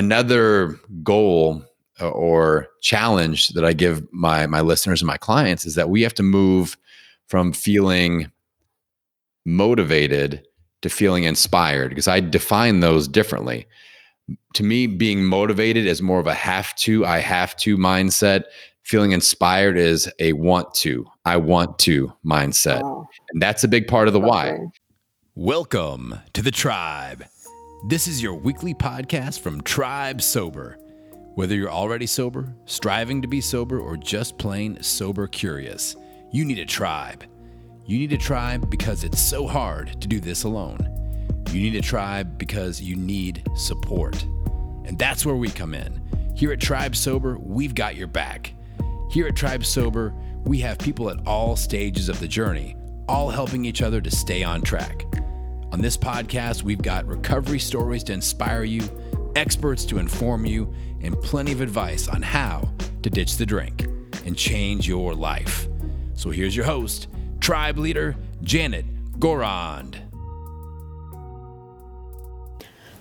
another goal uh, or challenge that I give my my listeners and my clients is that we have to move from feeling motivated to feeling inspired because I define those differently. To me, being motivated is more of a have to, I have to mindset. Feeling inspired is a want to, I want to mindset. Oh, and that's a big part of the why. Welcome to the tribe. This is your weekly podcast from Tribe Sober. Whether you're already sober, striving to be sober, or just plain sober curious, you need a tribe. You need a tribe because it's so hard to do this alone. You need a tribe because you need support. And that's where we come in. Here at Tribe Sober, we've got your back. Here at Tribe Sober, we have people at all stages of the journey, all helping each other to stay on track. On this podcast, we've got recovery stories to inspire you, experts to inform you, and plenty of advice on how to ditch the drink and change your life. So here's your host, tribe leader Janet Gourand.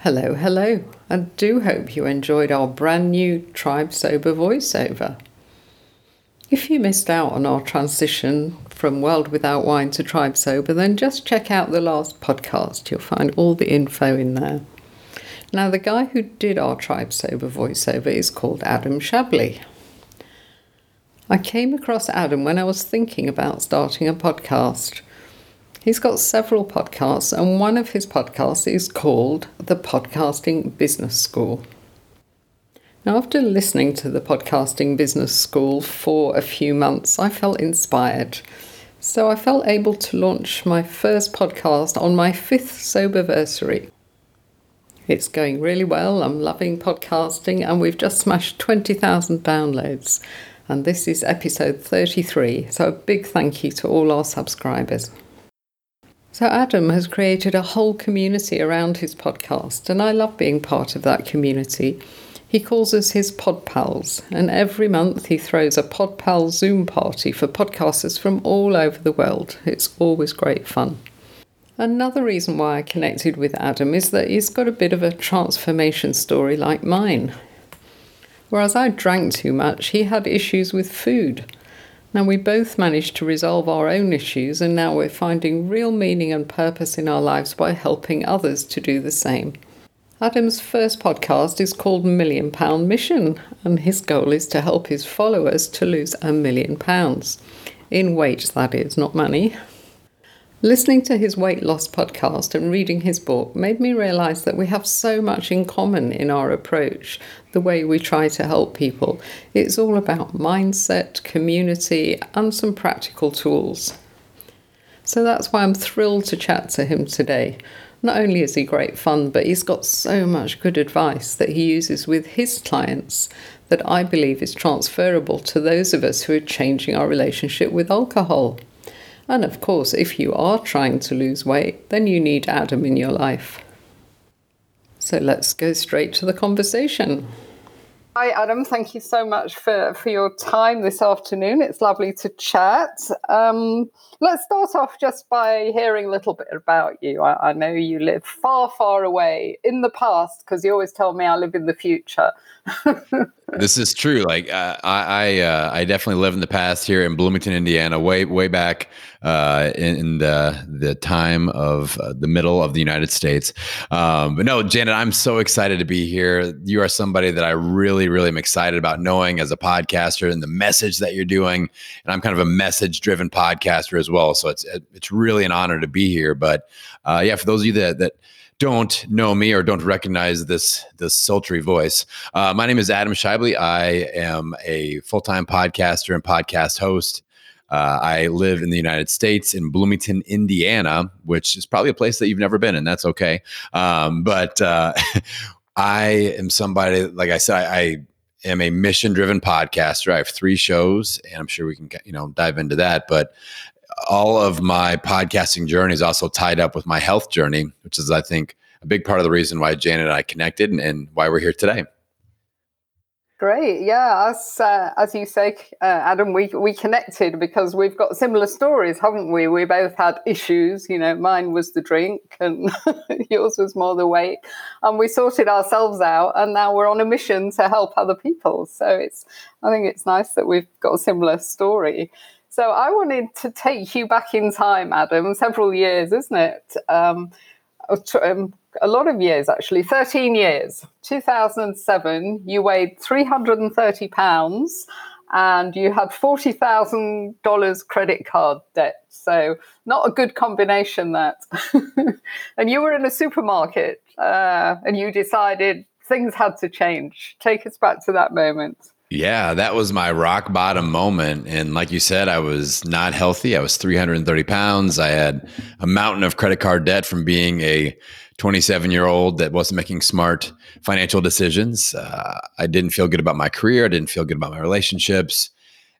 Hello, hello. I do hope you enjoyed our brand new Tribe Sober voiceover. If you missed out on our transition from World Without Wine to Tribe Sober, then just check out the last podcast. You'll find all the info in there. Now, the guy who did our Tribe Sober voiceover is called Adam Schaeuble. I came across Adam when I was thinking about starting a podcast. He's got several podcasts, and one of his podcasts is called The Podcasting Business School. Now, after listening to the Podcasting Business School for a few months, I felt inspired. So I felt able to launch my first podcast on my fifth soberversary. It's going really well. I'm loving podcasting, and we've just smashed 20,000 downloads. And this is episode 33. So, a big thank you to all our subscribers. So, Adam has created a whole community around his podcast, and I love being part of that community. He calls us his pod pals, and every month he throws a pod pal Zoom party for podcasters from all over the world. It's always great fun. Another reason why I connected with Adam is that he's got a bit of a transformation story like mine. Whereas I drank too much, he had issues with food. Now we both managed to resolve our own issues, and now we're finding real meaning and purpose in our lives by helping others to do the same. Adam's first podcast is called Million Pound Mission, and his goal is to help his followers to lose a million pounds. In weight, that is, not money. Listening to his weight loss podcast and reading his book made me realize that we have so much in common in our approach, the way we try to help people. It's all about mindset, community, and some practical tools. So that's why I'm thrilled to chat to him today. Not only is he great fun, but he's got so much good advice that he uses with his clients that I believe is transferable to those of us who are changing our relationship with alcohol. And of course, if you are trying to lose weight, then you need Adam in your life. So let's go straight to the conversation. Hi, Adam. Thank you so much for, for your time this afternoon. It's lovely to chat. Um, let's start off just by hearing a little bit about you. I, I know you live far, far away in the past because you always tell me I live in the future. this is true. Like uh, I, I, uh, I, definitely live in the past here in Bloomington, Indiana, way, way back uh, in, in, the the time of uh, the middle of the United States. Um, but no, Janet, I'm so excited to be here. You are somebody that I really, really am excited about knowing as a podcaster and the message that you're doing. And I'm kind of a message driven podcaster as well, so it's it's really an honor to be here. But uh, yeah, for those of you that that don't know me or don't recognize this this sultry voice, uh, my name is Adam Schaeuble. I am a full time podcaster and podcast host. Uh, I live in the United States in Bloomington, Indiana, which is probably a place that you've never been, and that's okay. Um, but uh, I am somebody, like I said, I, I am a mission driven podcaster. I have three shows, and I'm sure we can you know dive into that. But all of my podcasting journey is also tied up with my health journey, which is, I think, a big part of the reason why Janet and I connected and, and why we're here today. Great, yeah. As uh, as you say, uh, Adam, we we connected because we've got similar stories, haven't we? We both had issues. You know, mine was the drink, and yours was more the weight, and we sorted ourselves out. And now we're on a mission to help other people. So it's, I think it's nice that we've got a similar story. So I wanted to take you back in time, Adam, several years, isn't it? Um, um a lot of years actually 13 years 2007 you weighed 330 pounds and you had $40,000 credit card debt. So, not a good combination, that. and you were in a supermarket uh, and you decided things had to change. Take us back to that moment. Yeah, that was my rock bottom moment. And like you said, I was not healthy. I was 330 pounds. I had a mountain of credit card debt from being a 27 year old that wasn't making smart financial decisions. Uh, I didn't feel good about my career. I didn't feel good about my relationships.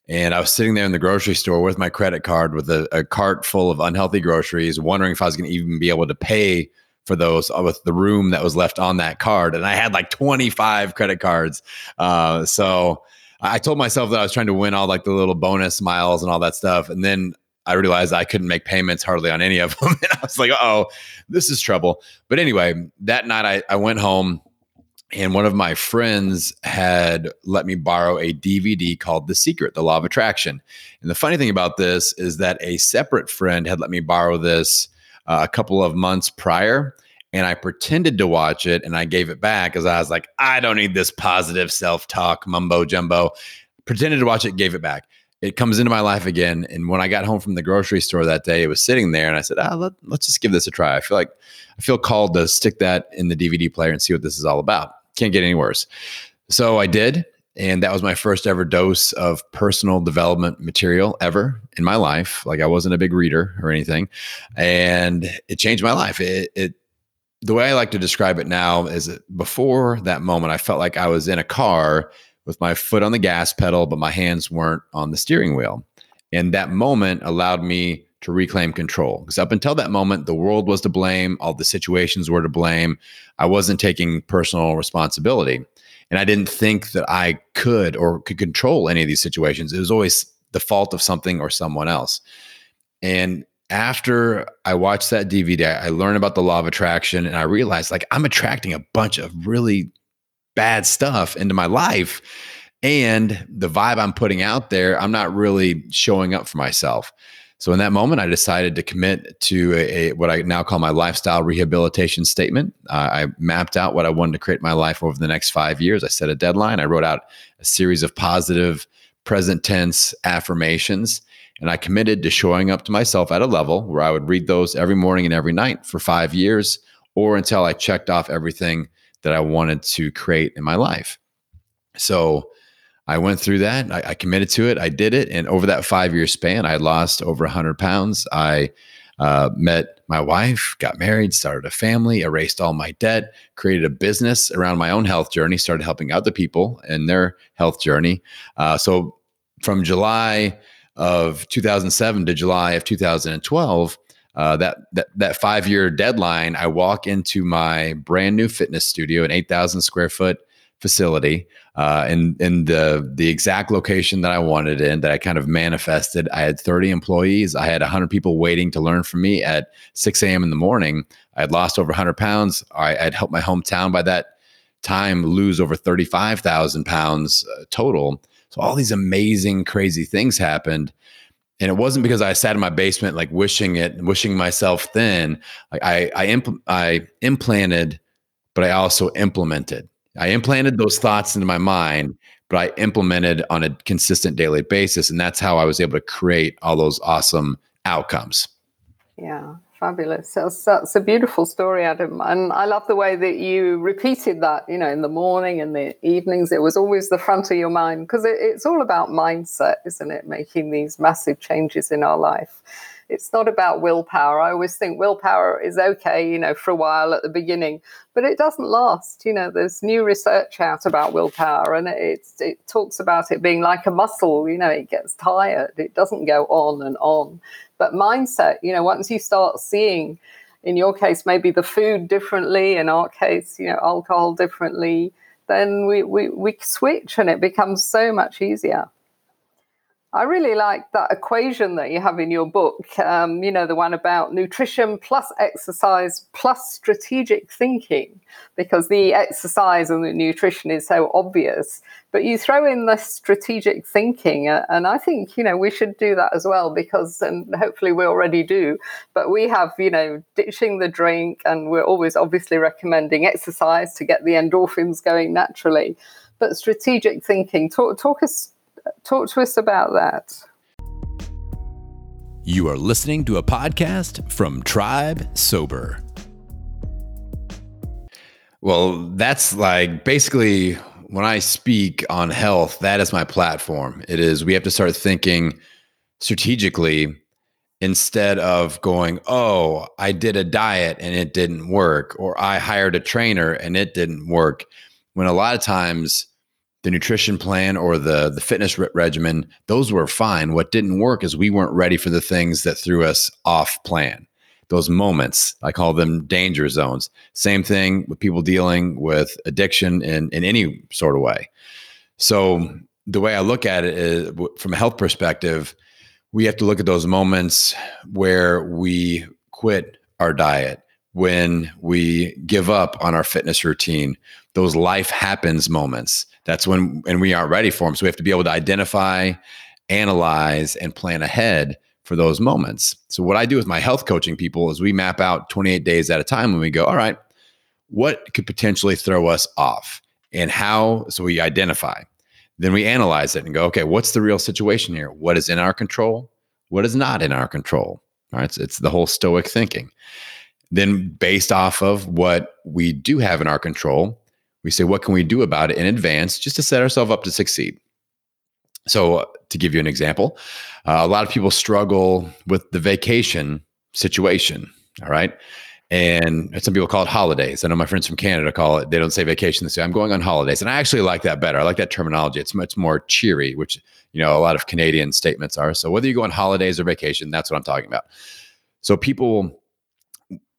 And I was sitting there in the grocery store with my credit card with a, a cart full of unhealthy groceries, wondering if I was going to even be able to pay for those uh, with the room that was left on that card. And I had like 25 credit cards. Uh, so I told myself that I was trying to win all like the little bonus miles and all that stuff. And then I realized I couldn't make payments hardly on any of them. And I was like, oh, this is trouble. But anyway, that night I, I went home and one of my friends had let me borrow a DVD called The Secret, The Law of Attraction. And the funny thing about this is that a separate friend had let me borrow this uh, a couple of months prior. And I pretended to watch it and I gave it back because I was like, I don't need this positive self talk mumbo jumbo. Pretended to watch it, gave it back it comes into my life again. And when I got home from the grocery store that day, it was sitting there, and I said, "Ah, let, let's just give this a try." I feel like I feel called to stick that in the DVD player and see what this is all about. Can't get any worse. So I did, and that was my first ever dose of personal development material ever in my life. Like I wasn't a big reader or anything, and it changed my life. It, it the way I like to describe it now is that before that moment, I felt like I was in a car with my foot on the gas pedal, but my hands weren't on the steering wheel. And that moment allowed me to reclaim control. Because up until that moment, the world was to blame, all the situations were to blame. I wasn't taking personal responsibility. And I didn't think that I could or could control any of these situations. It was always the fault of something or someone else. And after I watched that DVD, I learned about the law of attraction and I realized like I'm attracting a bunch of really bad stuff into my life and the vibe I'm putting out there, I'm not really showing up for myself. So in that moment, I decided to commit to a, a what I now call my lifestyle rehabilitation statement. Uh, I mapped out what I wanted to create my life over the next five years. I set a deadline. I wrote out a series of positive present tense affirmations, and I committed to showing up to myself at a level where I would read those every morning and every night for five years, or until I checked off everything that I wanted to create in my life. So I went through that. I, I committed to it. I did it. And over that five year span, I lost over 100 pounds. I uh, met my wife, got married, started a family, erased all my debt, created a business around my own health journey, started helping other people in their health journey. Uh, so from July of 2007 to July of 2012, uh, that that that five year deadline, I walk into my brand new fitness studio, an eight thousand square foot facility, uh, in in the the exact location that I wanted in, that I kind of manifested. I had thirty employees. I had hundred people waiting to learn from me at six a.m. in the morning. I had lost over hundred pounds. I had helped my hometown by that time lose over thirty five thousand pounds uh, total. So all these amazing, crazy things happened and it wasn't because I sat in my basement like wishing it, wishing myself thin. I, I, impl- I implanted, but I also implemented. I implanted those thoughts into my mind, but I implemented on a consistent daily basis, and that's how I was able to create all those awesome outcomes. Yeah, Fabulous. That's, that's a beautiful story, Adam. And I love the way that you repeated that, you know, in the morning and the evenings. It was always the front of your mind because it, it's all about mindset, isn't it? Making these massive changes in our life. It's not about willpower. I always think willpower is okay, you know, for a while at the beginning, but it doesn't last. You know, there's new research out about willpower and it, it talks about it being like a muscle, you know, it gets tired. It doesn't go on and on. But mindset, you know, once you start seeing, in your case, maybe the food differently, in our case, you know, alcohol differently, then we, we, we switch and it becomes so much easier. I really like that equation that you have in your book. Um, you know, the one about nutrition plus exercise plus strategic thinking, because the exercise and the nutrition is so obvious. But you throw in the strategic thinking, uh, and I think, you know, we should do that as well, because, and hopefully we already do, but we have, you know, ditching the drink, and we're always obviously recommending exercise to get the endorphins going naturally. But strategic thinking, talk, talk us talk to us about that. You are listening to a podcast from Tribe Sober. Well, that's like basically when I speak on health, that is my platform. It is, we have to start thinking strategically instead of going, oh, I did a diet and it didn't work, or I hired a trainer and it didn't work. When a lot of times the nutrition plan or the the fitness re- regimen those were fine. What didn't work is we weren't ready for the things that threw us off plan. Those moments i call them danger zones. Same thing with people dealing with addiction in in any sort of way. So the way i look at it is from a health perspective we have to look at those moments where we quit our diet when we give up on our fitness routine those life happens moments that's when and we aren't ready for them so we have to be able to identify analyze and plan ahead for those moments. So what i do with my health coaching people is we map out 28 days at a time and we go all right what could potentially throw us off and how? So we identify. Then we analyze it and go okay what's the real situation here? What is in our control? What is not in our control? All right it's, it's the whole stoic thinking. Then based off of what we do have in our control we say, what can we do about it in advance just to set ourselves up to succeed? So, to give you an example, uh, a lot of people struggle with the vacation situation. All right. And some people call it holidays. I know my friends from Canada call it, they don't say vacation, they say, I'm going on holidays. And I actually like that better. I like that terminology. It's much more cheery, which, you know, a lot of Canadian statements are. So whether you go on holidays or vacation, that's what I'm talking about. So people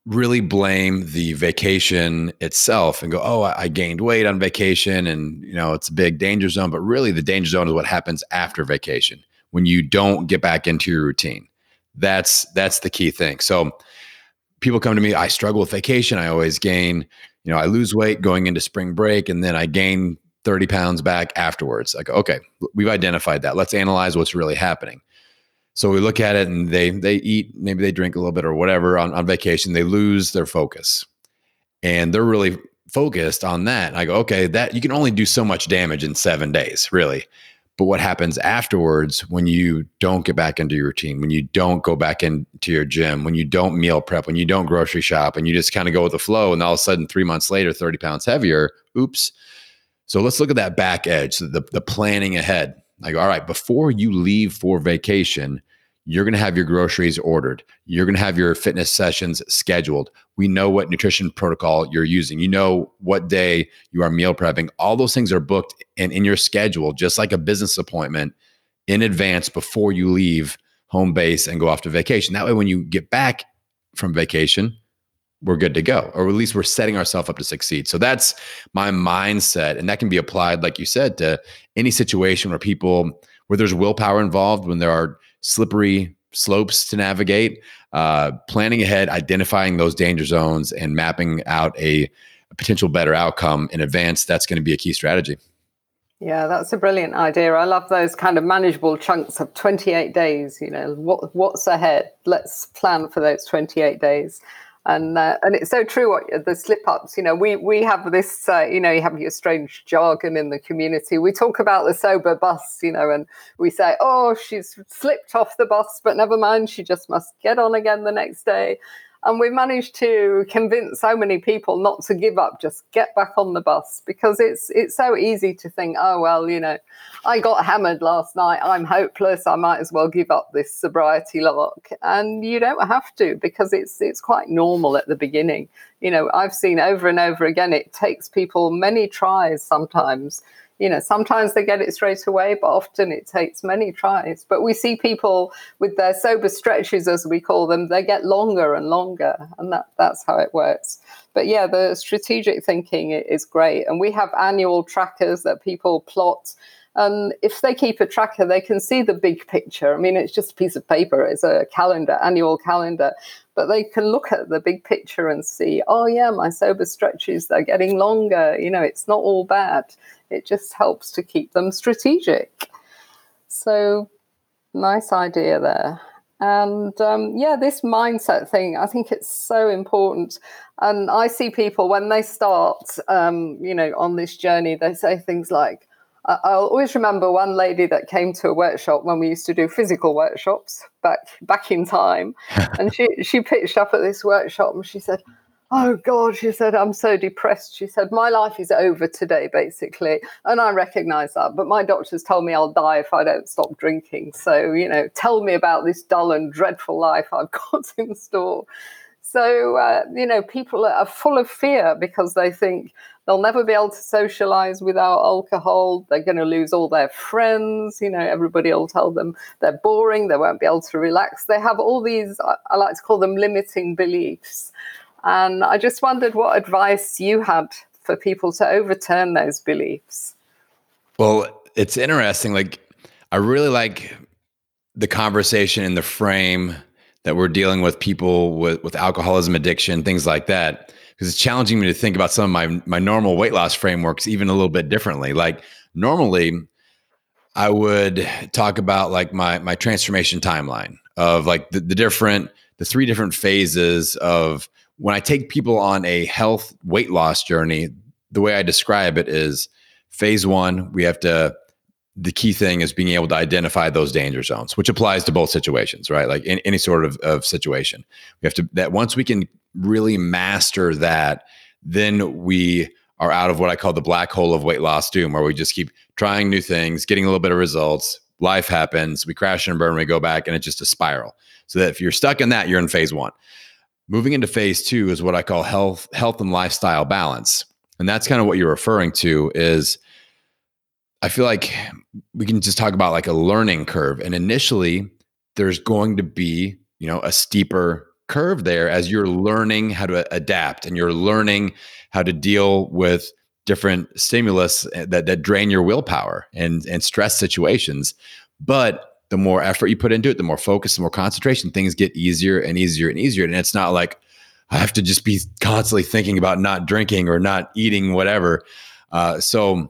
really blame the vacation itself and go, oh, I, gained weight on vacation and, you know, it's a big danger zone. But really, the danger zone is what happens after vacation when you don't get back into your routine. That's that's the key thing. So people come to me, I struggle with vacation. I always gain, you know, I lose weight going into spring break and then I gain 30 pounds back afterwards. Like, okay, we've identified that. Let's analyze what's really happening. So we look at it and they they eat, maybe they drink a little bit or whatever on, on vacation. They lose their focus. And they're really focused on that. And I go, okay, that you can only do so much damage in seven days, really. But what happens afterwards when you don't get back into your routine, when you don't go back into your gym, when you don't meal prep, when you don't grocery shop, and you just kind of go with the flow, and all of a sudden, three months later, 30 pounds heavier, oops. So let's look at that back edge, the, the planning ahead. Like, all right, before you leave for vacation, you're going to have your groceries ordered. You're going to have your fitness sessions scheduled. We know what nutrition protocol you're using. You know what day you are meal prepping. All those things are booked and in your schedule, just like a business appointment in advance before you leave home base and go off to vacation. That way, when you get back from vacation, we're good to go, or at least we're setting ourselves up to succeed. So that's my mindset. And that can be applied, like you said, to any situation where people, where there's willpower involved, when there are slippery slopes to navigate, uh, planning ahead, identifying those danger zones, and mapping out a, a potential better outcome in advance. That's going to be a key strategy. Yeah, that's a brilliant idea. I love those kind of manageable chunks of 28 days. You know, what what's ahead? Let's plan for those 28 days and uh, and it's so true what the slip ups you know we we have this uh, you know you have your strange jargon in the community. We talk about the sober bus you know and we say oh she's slipped off the bus but never mind she just must get on again the next day and we managed to convince so many people not to give up, just get back on the bus because it's it's so easy to think, oh well, you know, I got hammered last night, I'm hopeless, I might as well give up this sobriety lock. And you don't have to because it's it's quite normal at the beginning. You know, I've seen over and over again, it takes people many tries sometimes you know, sometimes they get it straight away, but often it takes many tries. But we see people with their sober stretches, as we call them, they get longer and longer, and that, that's how it works. But yeah, the strategic thinking is great. And we have annual trackers that people plot and if they keep a tracker, they can see the big picture. I mean, it's just a piece of paper, it's a calendar, annual calendar, but they can look at the big picture and see, oh, yeah, my sober stretches, they're getting longer. You know, it's not all bad. It just helps to keep them strategic. So, nice idea there. And um, yeah, this mindset thing, I think it's so important. And I see people when they start, um, you know, on this journey, they say things like, I'll always remember one lady that came to a workshop when we used to do physical workshops back back in time, and she she pitched up at this workshop and she said, "Oh God," she said, "I'm so depressed." She said, "My life is over today, basically," and I recognise that. But my doctors told me I'll die if I don't stop drinking. So you know, tell me about this dull and dreadful life I've got in store. So, uh, you know, people are full of fear because they think they'll never be able to socialize without alcohol. They're going to lose all their friends. You know, everybody will tell them they're boring. They won't be able to relax. They have all these, I like to call them limiting beliefs. And I just wondered what advice you had for people to overturn those beliefs. Well, it's interesting. Like, I really like the conversation and the frame that we're dealing with people with, with alcoholism addiction, things like that. Because it's challenging me to think about some of my my normal weight loss frameworks even a little bit differently. Like normally I would talk about like my my transformation timeline of like the, the different the three different phases of when I take people on a health weight loss journey, the way I describe it is phase one, we have to the key thing is being able to identify those danger zones, which applies to both situations, right? Like in any sort of, of situation. We have to that once we can really master that, then we are out of what I call the black hole of weight loss doom, where we just keep trying new things, getting a little bit of results. Life happens, we crash and burn, we go back, and it's just a spiral. So that if you're stuck in that, you're in phase one. Moving into phase two is what I call health, health and lifestyle balance. And that's kind of what you're referring to is I feel like we can just talk about like a learning curve. And initially, there's going to be, you know, a steeper curve there as you're learning how to adapt and you're learning how to deal with different stimulus that, that drain your willpower and, and stress situations. But the more effort you put into it, the more focus, the more concentration, things get easier and easier and easier. And it's not like I have to just be constantly thinking about not drinking or not eating whatever. Uh, so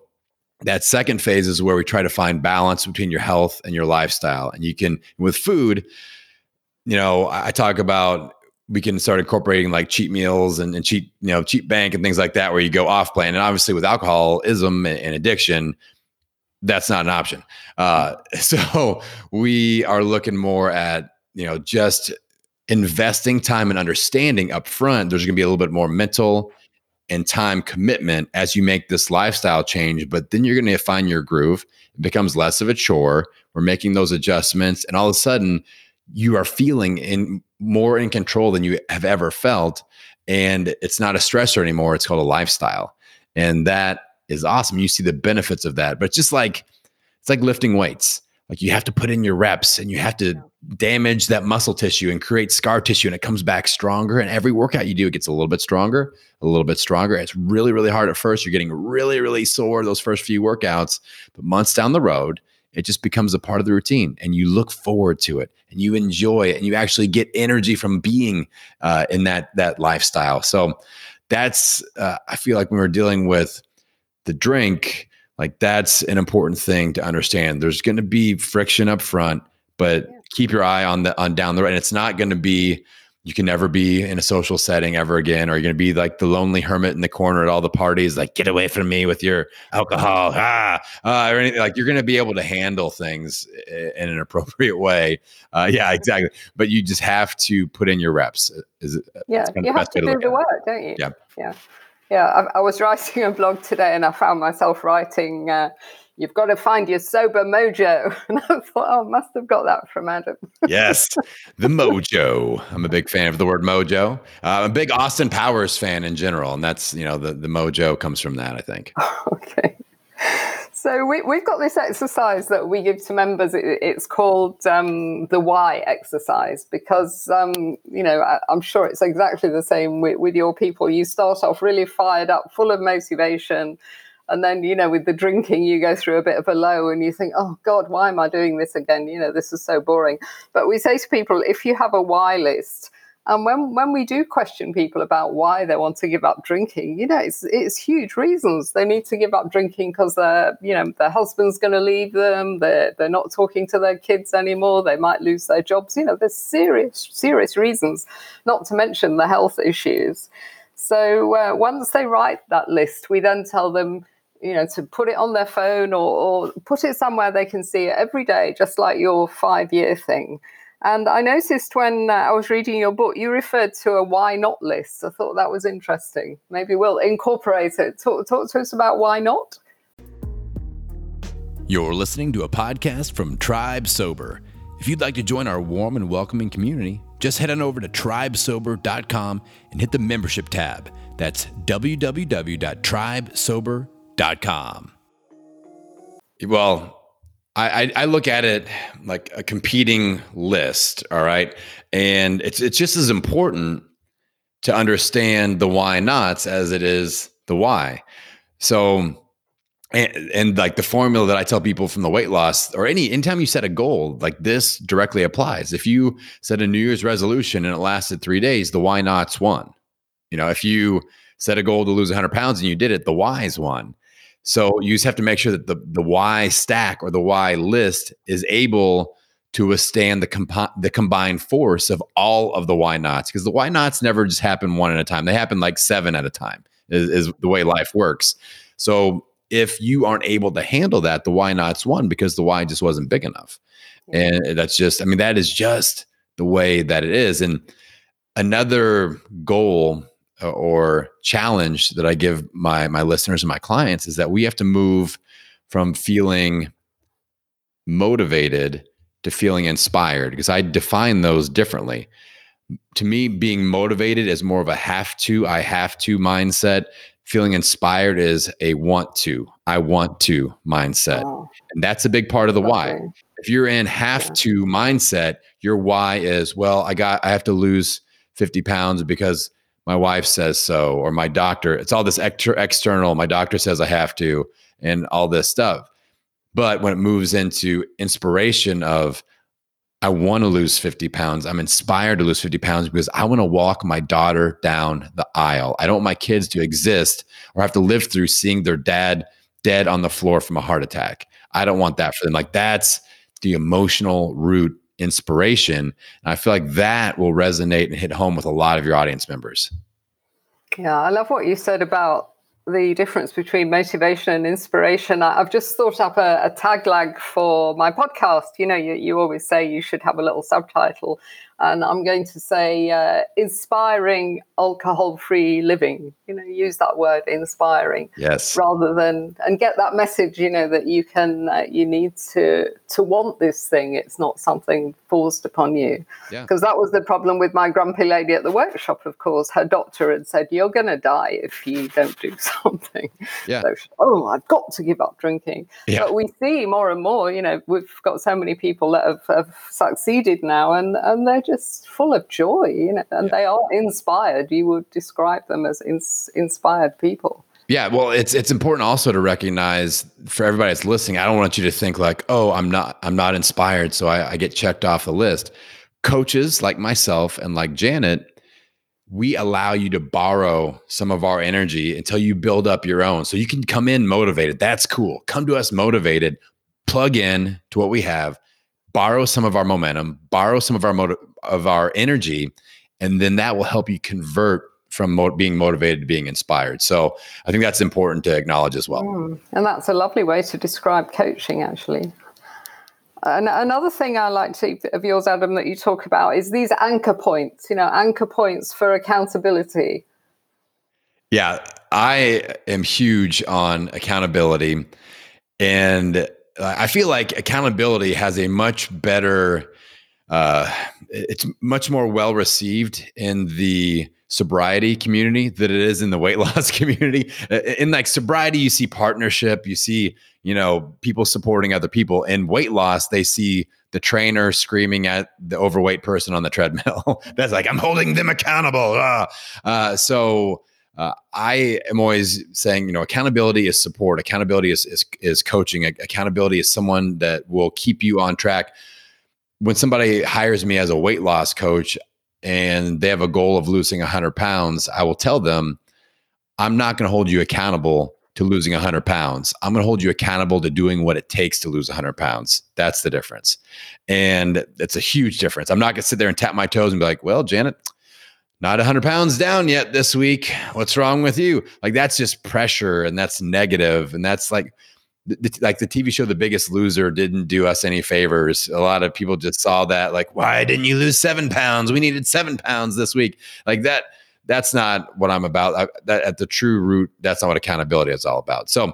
that second phase is where we try to find balance between your health and your lifestyle. And you can, with food, you know, I talk about we can start incorporating like cheat meals and, and cheat, you know, cheat bank and things like that, where you go off plan. And obviously, with alcoholism and, and addiction, that's not an option. Uh, so we are looking more at, you know, just investing time and understanding up front. There's going to be a little bit more mental and time commitment as you make this lifestyle change, but then you're going to find your groove. It becomes less of a chore. We're making those adjustments, and all of a sudden, you are feeling in more in control than you have ever felt. And it's not a stressor anymore. It's called a lifestyle. And that is awesome. You see the benefits of that. But it's just like it's like lifting weights. Like you have to put in your reps and you have to damage that muscle tissue and create scar tissue and it comes back stronger. And every workout you do, it gets a little bit stronger, a little bit stronger. It's really, really hard at first. You're getting really, really sore those first few workouts. But months down the road, it just becomes a part of the routine and you look forward to it and you enjoy it and you actually get energy from being uh, in that that lifestyle. So that's uh, I feel like when we're dealing with the drink, like that's an important thing to understand. There's going to be friction up front, but yeah. keep your eye on the on down the road. And it's not going to be you can never be in a social setting ever again, or you're going to be like the lonely hermit in the corner at all the parties, like get away from me with your alcohol, ah, uh, or anything. Like you're going to be able to handle things in an appropriate way. Uh, yeah, exactly. But you just have to put in your reps. Is it? Yeah, you have to do the work, don't you? Yeah, yeah yeah, I, I, was writing a blog today and I found myself writing, uh, You've got to find your sober mojo. And I thought, Oh, I must have got that from Adam. yes, the mojo. I'm a big fan of the word mojo. Uh, I'm a big Austin Powers fan in general. And that's, you know, the, the mojo comes from that, I think. okay. So we, have got this exercise that we give to members. It, it's called um, the why exercise because, um, you know, I, am sure it's exactly the same with, with your people. You start off really fired up, full of motivation. And then, you know, with the drinking, you go through a bit of a low and you think, oh, God, why am I doing this again? You know, this is so boring. But we say to people, if you have a why list, and when, when we do question people about why they want to give up drinking, you know, it's it's huge reasons. They need to give up drinking because their you know their husband's going to leave them. They're they're not talking to their kids anymore. They might lose their jobs. You know, there's serious serious reasons. Not to mention the health issues. So uh, once they write that list, we then tell them you know to put it on their phone or, or put it somewhere they can see it every day, just like your five year thing. And I noticed when uh, I was reading your book, you referred to a why not list. I thought that was interesting. Maybe we'll incorporate it. Talk, talk to us about why not. You're listening to a podcast from Tribe Sober. If you'd like to join our warm and welcoming community, just head on over to tribesober.com and hit the membership tab. That's www.tribesober.com. Well, I, I, look at it like a competing list, all right, and it's it's just as important to understand the why nots as it is the why. So, and, and like the formula that I tell people from the weight loss or any anytime you set a goal, like this directly applies. If you set a New Year's resolution and it lasted three days, the why nots won. You know, if you set a goal to lose 100 pounds and you did it, the whys won. So you just have to make sure that the the why stack or the Y list is able to withstand the comp- the combined force of all of the Y nots because the Y nots never just happen one at a time. They happen like seven at a time. Is, is the way life works. So if you aren't able to handle that, the Y nots won because the Y just wasn't big enough. And that's just, I mean, that is just the way that it is. And another goal or challenge that I give my my listeners and my clients is that we have to move from feeling motivated to feeling inspired because I define those differently. To me, being motivated is more of a have to, I have to mindset. Feeling inspired is a want to, I want to mindset. Oh. And that's a big part of the why. If you're in have yeah. to mindset, your why is, well, I got I have to lose 50 pounds because my wife says so, or my doctor. It's all this extra external. My doctor says I have to, and all this stuff. But when it moves into inspiration of, I want to lose 50 pounds. I'm inspired to lose 50 pounds because I want to walk my daughter down the aisle. I don't want my kids to exist or have to live through seeing their dad dead on the floor from a heart attack. I don't want that for them. Like that's the emotional root inspiration. And I feel like that will resonate and hit home with a lot of your audience members. Yeah, I love what you said about the difference between motivation and inspiration. I've just thought up a, a tagline for my podcast. You know, you, you always say you should have a little subtitle and I'm going to say uh, inspiring alcohol-free living. You know, use that word inspiring. Yes. Rather than and get that message. You know that you can uh, you need to to want this thing. It's not something forced upon you. Yeah. Because that was the problem with my grumpy lady at the workshop. Of course, her doctor had said you're going to die if you don't do something. Yeah. So she, oh, I've got to give up drinking. Yeah. But we see more and more. You know, we've got so many people that have, have succeeded now, and and they're just full of joy, you know, and yeah. they are inspired. You would describe them as ins- inspired people. Yeah, well, it's it's important also to recognize for everybody that's listening. I don't want you to think like, oh, I'm not I'm not inspired, so I, I get checked off the list. Coaches like myself and like Janet, we allow you to borrow some of our energy until you build up your own. So you can come in motivated. That's cool. Come to us motivated. Plug in to what we have borrow some of our momentum, borrow some of our motive of our energy, and then that will help you convert from mo- being motivated to being inspired. So I think that's important to acknowledge as well. Mm, and that's a lovely way to describe coaching, actually. And another thing I like to of yours, Adam, that you talk about is these anchor points. You know, anchor points for accountability. Yeah, I am huge on accountability, and I feel like accountability has a much better, uh, it's much more well received in the sobriety community that it is in the weight loss community. In like sobriety, you see partnership, you see, you know, people supporting other people. In weight loss, they see the trainer screaming at the overweight person on the treadmill. That's like, I'm holding them accountable. Ah. Uh, so uh, I am always saying, you know, accountability is support. Accountability is, is, is coaching. Accountability is someone that will keep you on track. When somebody hires me as a weight loss coach, and they have a goal of losing 100 pounds, I will tell them, I'm not going to hold you accountable to losing 100 pounds. I'm going to hold you accountable to doing what it takes to lose 100 pounds. That's the difference. And it's a huge difference. I'm not going to sit there and tap my toes and be like, well, Janet, not 100 pounds down yet this week. What's wrong with you? Like, that's just pressure and that's negative, And that's like, like the TV show The Biggest Loser didn't do us any favors. A lot of people just saw that like, why didn't you lose seven pounds? We needed seven pounds this week. Like that. That's not what I'm about. I, that at the true root, that's not what accountability is all about. So.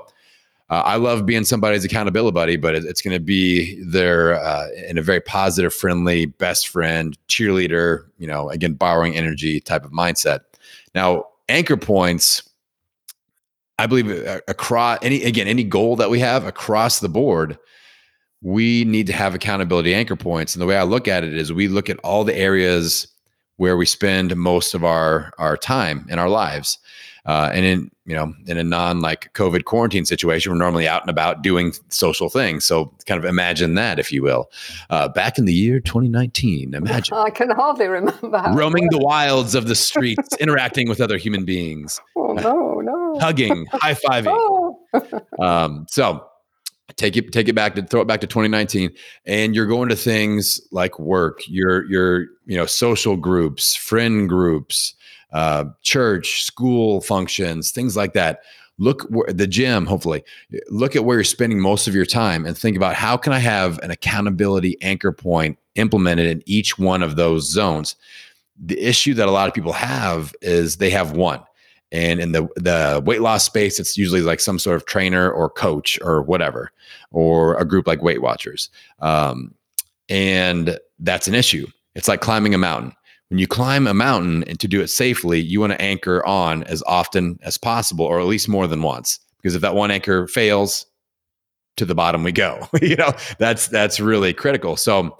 Uh, I love being somebody's accountability buddy, but it, it's going to be there uh, in a very positive, friendly, best friend, cheerleader. You know, again, borrowing energy type of mindset. Now, anchor points I believe uh, across any again any goal that we have across the board, we need to have accountability anchor points. And the way I look at it is we look at all the areas where we spend most of our our time in our lives. Uh, and in you know in a non like COVID quarantine situation, we're normally out and about doing social things. So kind of imagine that, if you will. Uh, back in the year 2019, imagine I can hardly remember roaming the wilds of the streets, interacting with other human beings. Oh no, no, hugging, high fiving. Oh. um, so take it take it back to throw it back to 2019 and you're going to things like work your your you know social groups friend groups uh, church, school functions, things like that. Look where the gym, hopefully, look at where you're spending most of your time and think about how can I have an accountability anchor point implemented in each one of those zones. The issue that a lot of people have is they have one. And in the the weight loss space, it's usually like some sort of trainer or coach or whatever, or a group like Weight Watchers. Um, and that's an issue. It's like climbing a mountain when you climb a mountain and to do it safely, you want to anchor on as often as possible, or at least more than once. Because if that one anchor fails, to the bottom we go. you know, that's that's really critical. So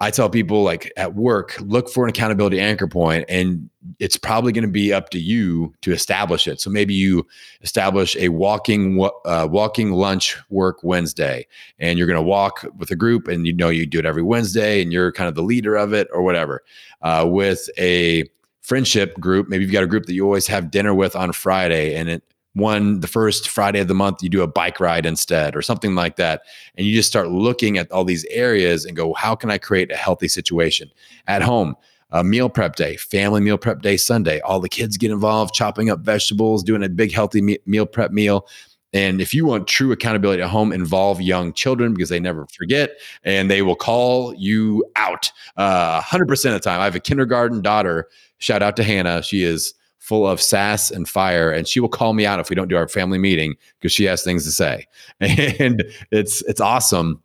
I tell people like at work, look for an accountability anchor point, and it's probably going to be up to you to establish it. So maybe you establish a walking uh, walking lunch work Wednesday, and you're going to walk with a group, and you know you do it every Wednesday, and you're kind of the leader of it or whatever. Uh, with a friendship group, maybe you've got a group that you always have dinner with on Friday, and it one the first Friday of the month you do a bike ride instead or something like that and you just start looking at all these areas and go how can I create a healthy situation at home a meal prep day family meal prep day Sunday all the kids get involved chopping up vegetables doing a big healthy me- meal prep meal and if you want true accountability at home, involve young children because they never forget and they will call you out uh, 100% of the time. I have a kindergarten daughter. Shout out to Hannah. She is full of sass and fire and she will call me out if we don't do our family meeting because she has things to say. And it's it's awesome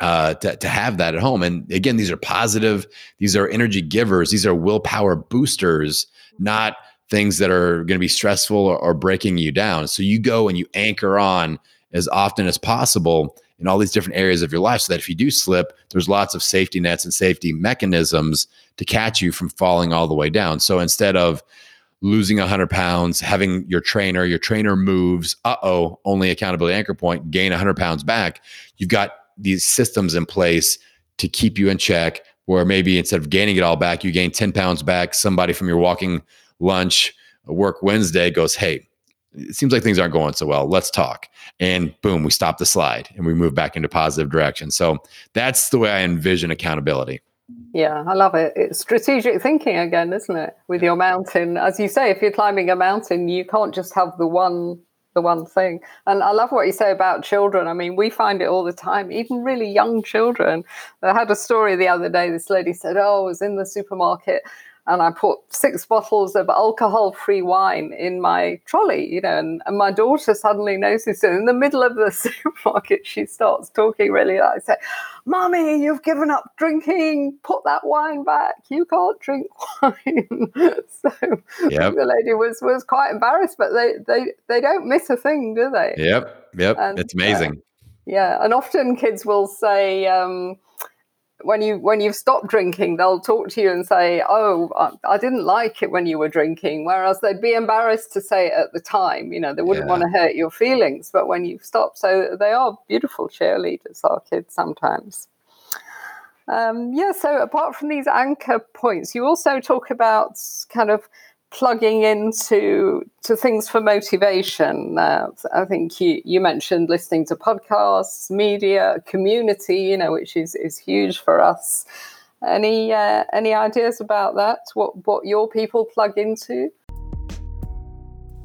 uh, to, to have that at home. And again these are positive these are energy givers these are willpower boosters not things that are going to be stressful or, or breaking you down. So you go and you anchor on as often as possible in all these different areas of your life so that if you do slip there's lots of safety nets and safety mechanisms to catch you from falling all the way down. So instead of losing 100 pounds, having your trainer, your trainer moves, uh oh, only accountability anchor point, gain 100 pounds back. You've got these systems in place to keep you in check, where maybe instead of gaining it all back, you gain 10 pounds back. Somebody from your walking lunch, work Wednesday goes, Hey, it seems like things aren't going so well. Let's talk. And boom, we stop the slide and we move back into positive direction. So that's the way I envision accountability. Yeah, I love it. It's strategic thinking again, isn't it? With your mountain, as you say, if you're climbing a mountain, you can't just have the one the one thing. And I love what you say about children. I mean, we find it all the time, even really young children. I had a story the other day. This lady said, "Oh, I was in the supermarket." And I put six bottles of alcohol free wine in my trolley, you know, and, and my daughter suddenly noticed it. In the middle of the supermarket, she starts talking really loud. I say, Mommy, you've given up drinking. Put that wine back. You can't drink wine. so yep. the lady was was quite embarrassed, but they, they, they don't miss a thing, do they? Yep. Yep. And, it's amazing. Uh, yeah. And often kids will say, um, when you when you've stopped drinking, they'll talk to you and say, "Oh, I, didn't like it when you were drinking," whereas they'd be embarrassed to say it at the time. You know, they wouldn't yeah. want to hurt your feelings, but when you've stopped, so they are beautiful cheerleaders, our kids sometimes. Um, yeah. So apart from these anchor points, you also talk about kind of plugging into to things for motivation. Uh, I think you, you mentioned listening to podcasts, media, community, you know, which is, is huge for us. Any uh, any ideas about that? What what your people plug into?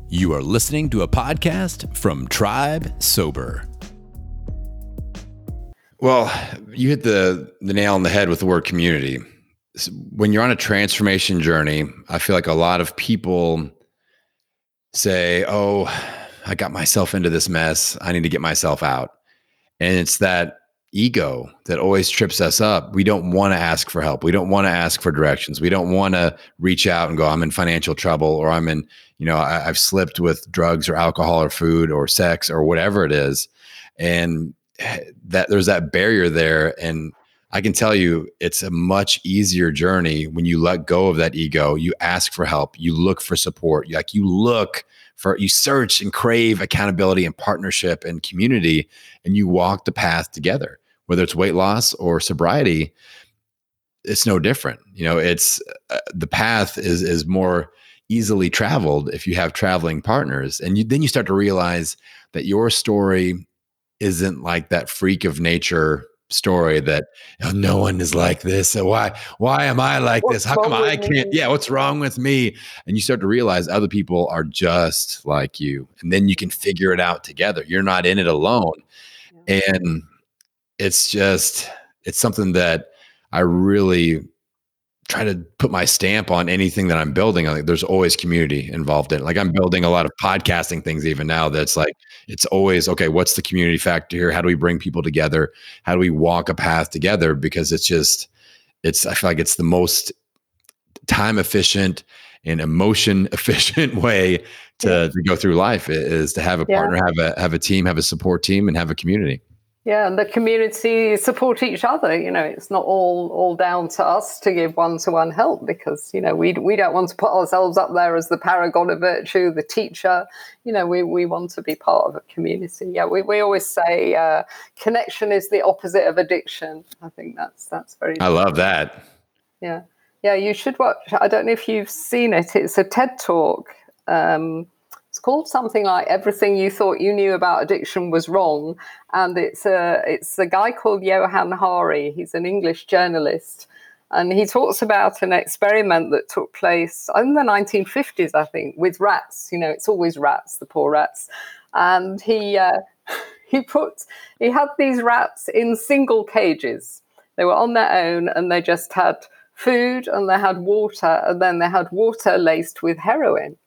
You are listening to a podcast from Tribe Sober. Well, you hit the the nail on the head with the word community when you're on a transformation journey, I feel like a lot of people say, "Oh, I got myself into this mess. I need to get myself out." And it's that ego that always trips us up. We don't want to ask for help. We don't want to ask for directions. We don't want to reach out and go, "I'm in financial trouble," or "I'm in, you know, I, have slipped with drugs or alcohol or food or sex or whatever it is," and eh, that there's that barrier there and I can tell you it's a much easier journey when you let go of that ego. You ask for help, you look for support, like you look for, you search and crave accountability and partnership and community, and you walk the path together, whether it's weight loss or sobriety. It's no different. You know, it's uh, the path is is more easily traveled if you have traveling partners, and you, then you start to realize that your story isn't like that freak of nature story that oh, no one is like this. So why why am I like what's this? How come I can't? Me? Yeah, what's wrong with me? And you start to realize other people are just like you, and then you can figure it out together. You're not in it alone, yeah. and it's just it's something that I really try to put my stamp on anything that I'm building. Like there's always community involved in it. Like I'm building a lot of podcasting things even now that's like it's always okay, what's the community factor here? How do we bring people together? How do we walk a path together? Because it's just it's I feel like it's the most time efficient and emotion efficient way to, to go through life is to have a partner, yeah. have a have a team, have a support team, and have a community. Yeah, and the community support each other. You know, it's not all all down to us to give one to one help because you know we we don't want to put ourselves up there as the paragon of virtue, the teacher. You know, we we want to be part of a community. Yeah, we, we always say uh, connection is the opposite of addiction. I think that's that's very. I love that. Yeah, yeah. You should watch. I don't know if you've seen it. It's a TED talk. Um, it's called something like "Everything You Thought You Knew About Addiction Was Wrong," and it's a it's a guy called Johann Hari. He's an English journalist, and he talks about an experiment that took place in the 1950s, I think, with rats. You know, it's always rats, the poor rats, and he uh, he put he had these rats in single cages. They were on their own, and they just had food and they had water, and then they had water laced with heroin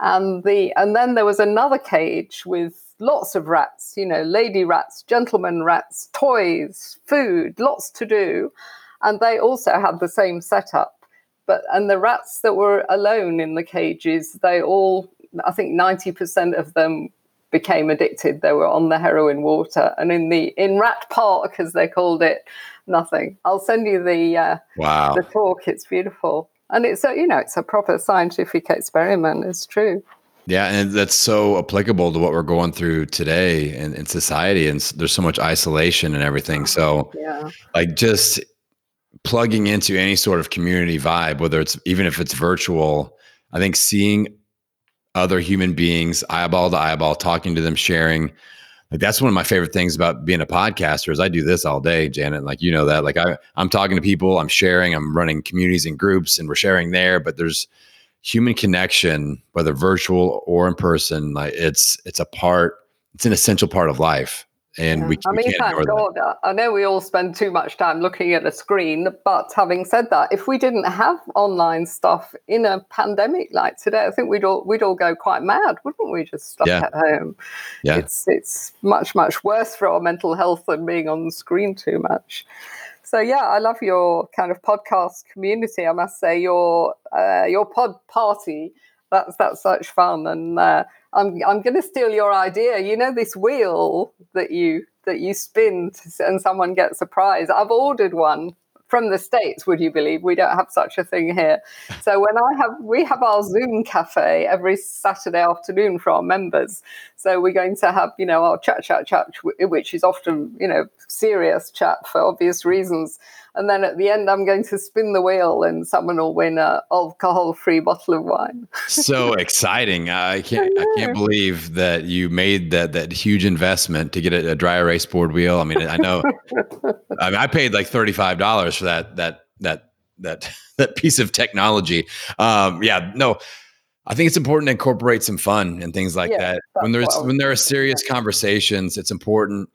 and the and then there was another cage with lots of rats you know lady rats gentlemen rats toys food lots to do. And they also had the same setup. But and the rats that were alone in the cages they all i think 90% of them became addicted. They were on the heroin water and in the in rat park as they called it nothing. I'll send you the uh, wow. the talk. It's beautiful and it's a you know it's a proper scientific experiment it's true. Yeah and that's so applicable to what we're going through today in, in society and there's so much isolation and everything so yeah. like just plugging into any sort of community vibe whether it's even if it's virtual i think seeing other human beings eyeball to eyeball talking to them sharing like that's one of my favorite things about being a podcaster is I do this all day, Janet. Like you know that. Like I I'm talking to people, I'm sharing, I'm running communities and groups, and we're sharing there. But there's human connection, whether virtual or in person. Like it's it's a part, it's an essential part of life. And Yeah. we, I we mean, can't thank ignore that. God. I know we all spend too much time looking at a screen, but having said that, if we didn't have online stuff in a pandemic like today, I think we'd all we'd all go quite mad, wouldn't we? Just stuck Yeah. at home. Yeah. It's it's much much worse for our mental health than being on the screen too much. So yeah, I love your kind of podcast community. I must say your uh, your pod party. That's that's such fun, and uh, I'm I'm going to steal your idea. You know this wheel that you that you spin and someone gets a prize. I've ordered one from the states. Would you believe we don't have such a thing here? So when I have we have our Zoom cafe every Saturday afternoon for our members. So we're going to have you know our chat chat chat, which is often you know serious chat for obvious reasons. And then at the end, I'm going to spin the wheel, and someone will win a alcohol-free bottle of wine. so exciting! I can't I can't believe that you made that that huge investment to get a, a dry erase board wheel. I mean, I know. I mean, I paid like thirty five dollars for that that that that that piece of technology. Um, yeah, no. I think it's important to incorporate some fun and things like Yeah, that. When there's I when there are serious conversations, it's important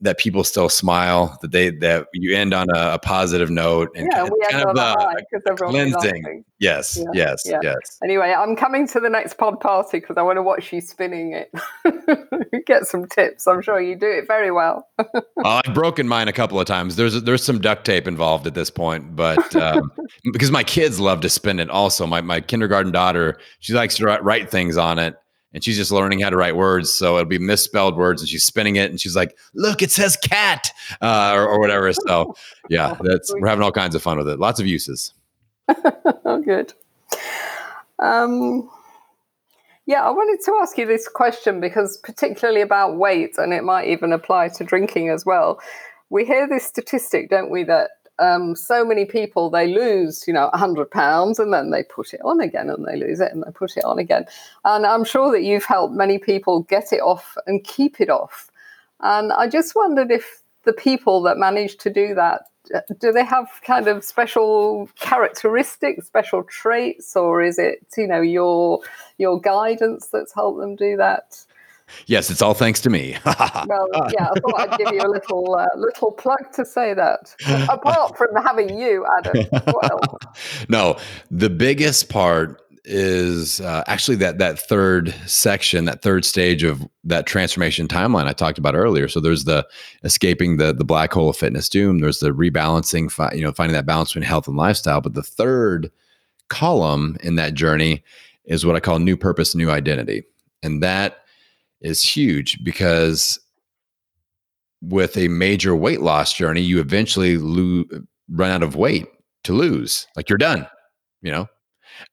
that people still smile. That they that you end on a, a positive note and yeah, kind, we kind of uh, cleansing. Yes, Yeah, yes, yeah. yes. Anyway, I'm coming to the next pod party because I want to watch you spinning it. Get some tips. I'm sure you do it very well. Uh, I've broken mine a couple of times. There's there's some duct tape involved at this point, but um, because my kids love to spin it. Also, my my kindergarten daughter she likes to write, write things on it, and she's just learning how to write words. So it'll be misspelled words, and she's spinning it, and she's like, "Look, it says cat," uh, or, or whatever. So yeah, that's we're having all kinds of fun with it. Lots of uses. oh, good. Um, yeah, I wanted to ask you this question because, particularly about weight, and it might even apply to drinking as well. We hear this statistic, don't we, that um, so many people they lose, you know, 100 pounds and then they put it on again and they lose it and they put it on again. And I'm sure that you've helped many people get it off and keep it off. And I just wondered if the people that manage to do that do they have kind of special characteristics, special traits, or is it you know your your guidance that's helped them do that? Yes, it's all thanks to me. Well, yeah, I thought I'd give you a little uh, little plug to say that. Apart from having you, Adam, no, the biggest part is uh, actually that that third section, that third stage of that transformation timeline I talked about earlier. So there's the escaping the the black hole of fitness doom. There's the rebalancing, fi- you know, finding that balance between health and lifestyle. But the third column in that journey is what I call new purpose, new identity, and that is huge because with a major weight loss journey, you eventually lo- run out of weight to lose. Like you're done, you know,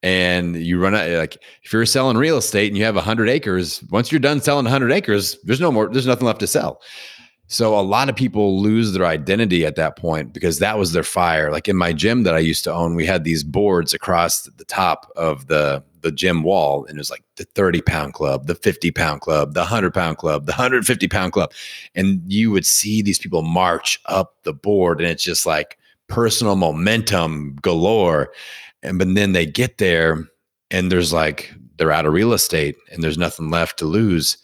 and you run out. Like if you're selling real estate and you have 100 acres, once you're done selling 100 acres, there's no more, there's nothing left to sell. So a lot of people lose their identity at that point because that was their fire. Like in my gym that I used to own, we had these boards across the top of the the gym wall, and it was like the 30 pound club, the 50 pound club, the 100 pound club, the 150 pound club, and you would see these people march up the board, and it's just like personal momentum galore. And but then they get there, and there's like they're out of real estate, and there's nothing left to lose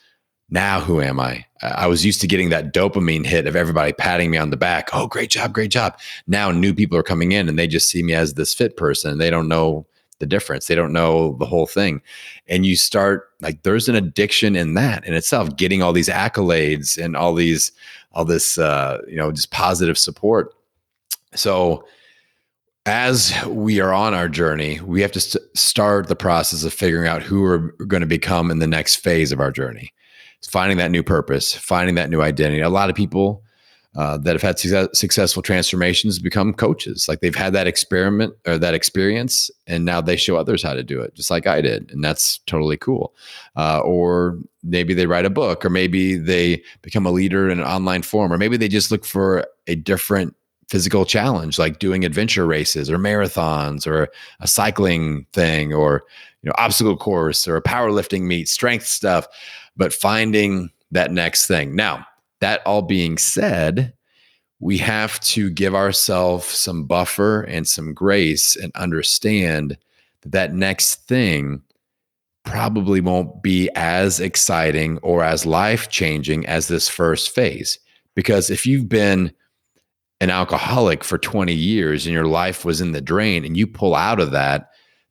now who am I? I was used to getting that dopamine hit of everybody patting me on the back. Oh, great job, great job. Now new people are coming in and they just see me as this fit person. They don't know the difference. They don't know the whole thing. And you start like there's an addiction in that in itself, getting all these accolades and all these, all this uh, you know, just positive support. So as we are on our journey, we have to st- start the process of figuring out who we're going to become in the next phase of our journey finding that new purpose, finding that new identity. A lot of people uh, that have had success, successful transformations become coaches. Like they've had that experiment or that experience, and now they show others how to do it, just like I did, and that's totally cool. Uh, or maybe they write a book, or maybe they become a leader in an online forum, or maybe they just look for a different physical challenge, like doing adventure races or marathons, or a cycling thing, or you know obstacle course, or a powerlifting meet, strength stuff but finding that next thing. Now, that all being said, we have to give ourselves some buffer and some grace and understand that that next thing probably won't be as exciting or as life changing as this first phase. Because if you've been an alcoholic for 20 years and your life was in the drain and you pull out of that,